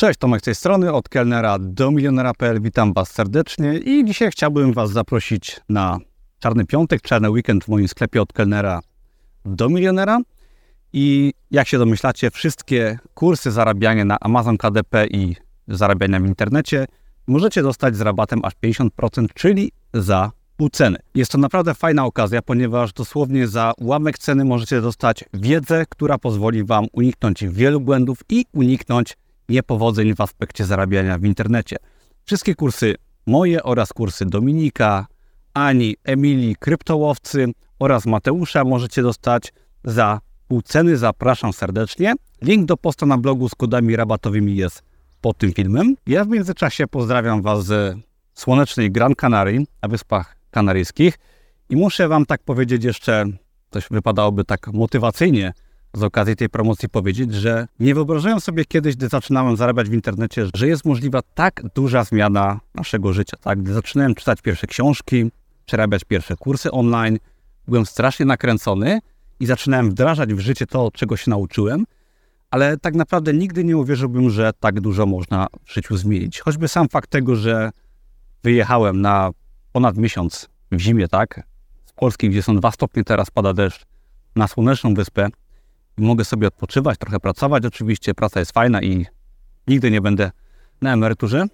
Cześć, Tomek z tej strony, od kelnera do milionera.pl. Witam Was serdecznie i dzisiaj chciałbym Was zaprosić na Czarny Piątek, Czarny Weekend w moim sklepie od kelnera do milionera. I jak się domyślacie, wszystkie kursy zarabiania na Amazon KDP i zarabiania w internecie możecie dostać z rabatem aż 50%, czyli za pół ceny. Jest to naprawdę fajna okazja, ponieważ dosłownie za ułamek ceny możecie dostać wiedzę, która pozwoli Wam uniknąć wielu błędów i uniknąć niepowodzeń w aspekcie zarabiania w internecie. Wszystkie kursy moje oraz kursy Dominika, Ani, Emilii, kryptołowcy oraz Mateusza możecie dostać za pół ceny. Zapraszam serdecznie. Link do posta na blogu z kodami rabatowymi jest pod tym filmem. Ja w międzyczasie pozdrawiam Was z słonecznej Gran Canaria na Wyspach Kanaryjskich i muszę Wam tak powiedzieć jeszcze, coś wypadałoby tak motywacyjnie z okazji tej promocji powiedzieć, że nie wyobrażałem sobie kiedyś, gdy zaczynałem zarabiać w internecie, że jest możliwa tak duża zmiana naszego życia. Tak? Gdy zaczynałem czytać pierwsze książki, przerabiać pierwsze kursy online, byłem strasznie nakręcony i zaczynałem wdrażać w życie to, czego się nauczyłem, ale tak naprawdę nigdy nie uwierzyłbym, że tak dużo można w życiu zmienić. Choćby sam fakt tego, że wyjechałem na ponad miesiąc w zimie, tak, z Polski, gdzie są dwa stopnie, teraz pada deszcz, na słoneczną wyspę, mogę sobie odpoczywać, trochę pracować. Oczywiście praca jest fajna i nigdy nie będę na emeryturze,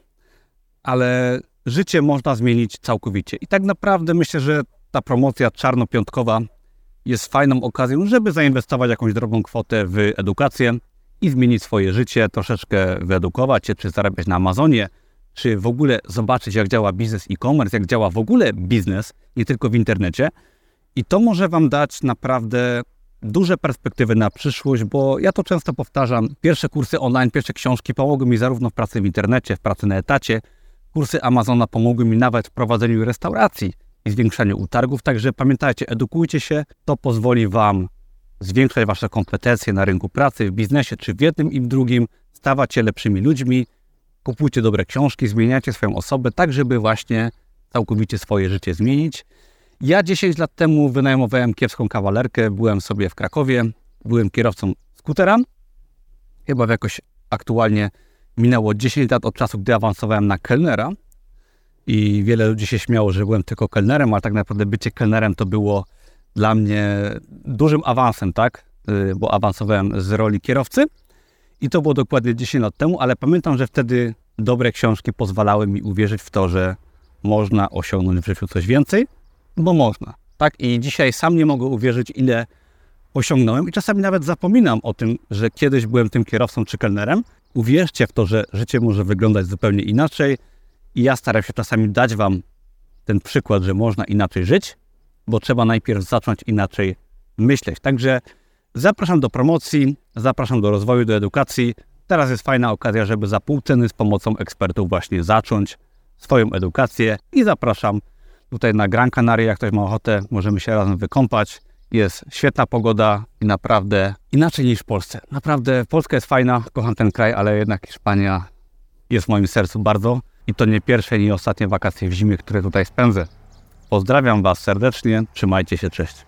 ale życie można zmienić całkowicie. I tak naprawdę myślę, że ta promocja czarnopiątkowa jest fajną okazją, żeby zainwestować jakąś drobną kwotę w edukację i zmienić swoje życie, troszeczkę wyedukować się, czy zarabiać na Amazonie, czy w ogóle zobaczyć, jak działa biznes e-commerce, jak działa w ogóle biznes, nie tylko w internecie. I to może Wam dać naprawdę duże perspektywy na przyszłość, bo ja to często powtarzam. Pierwsze kursy online, pierwsze książki pomogły mi zarówno w pracy w internecie, w pracy na etacie. Kursy Amazona pomogły mi nawet w prowadzeniu restauracji i zwiększaniu utargów. Także pamiętajcie, edukujcie się, to pozwoli Wam zwiększać Wasze kompetencje na rynku pracy, w biznesie, czy w jednym i w drugim, stawać się lepszymi ludźmi. Kupujcie dobre książki, zmieniacie swoją osobę, tak żeby właśnie całkowicie swoje życie zmienić. Ja 10 lat temu wynajmowałem kiepską kawalerkę, byłem sobie w Krakowie, byłem kierowcą skutera. Chyba jakoś aktualnie minęło 10 lat od czasu, gdy awansowałem na kelnera i wiele ludzi się śmiało, że byłem tylko kelnerem, ale tak naprawdę bycie kelnerem to było dla mnie dużym awansem, tak? Y, bo awansowałem z roli kierowcy i to było dokładnie 10 lat temu, ale pamiętam, że wtedy dobre książki pozwalały mi uwierzyć w to, że można osiągnąć w życiu coś więcej bo można. Tak? I dzisiaj sam nie mogę uwierzyć, ile osiągnąłem i czasami nawet zapominam o tym, że kiedyś byłem tym kierowcą czy kelnerem. Uwierzcie w to, że życie może wyglądać zupełnie inaczej i ja staram się czasami dać Wam ten przykład, że można inaczej żyć, bo trzeba najpierw zacząć inaczej myśleć. Także zapraszam do promocji, zapraszam do rozwoju, do edukacji. Teraz jest fajna okazja, żeby za pół ceny z pomocą ekspertów właśnie zacząć swoją edukację i zapraszam Tutaj na Gran Canaria, jak ktoś ma ochotę, możemy się razem wykąpać. Jest świetna pogoda i naprawdę inaczej niż w Polsce. Naprawdę Polska jest fajna, kocham ten kraj, ale jednak Hiszpania jest w moim sercu bardzo. I to nie pierwsze, nie ostatnie wakacje w zimie, które tutaj spędzę. Pozdrawiam Was serdecznie, trzymajcie się, cześć.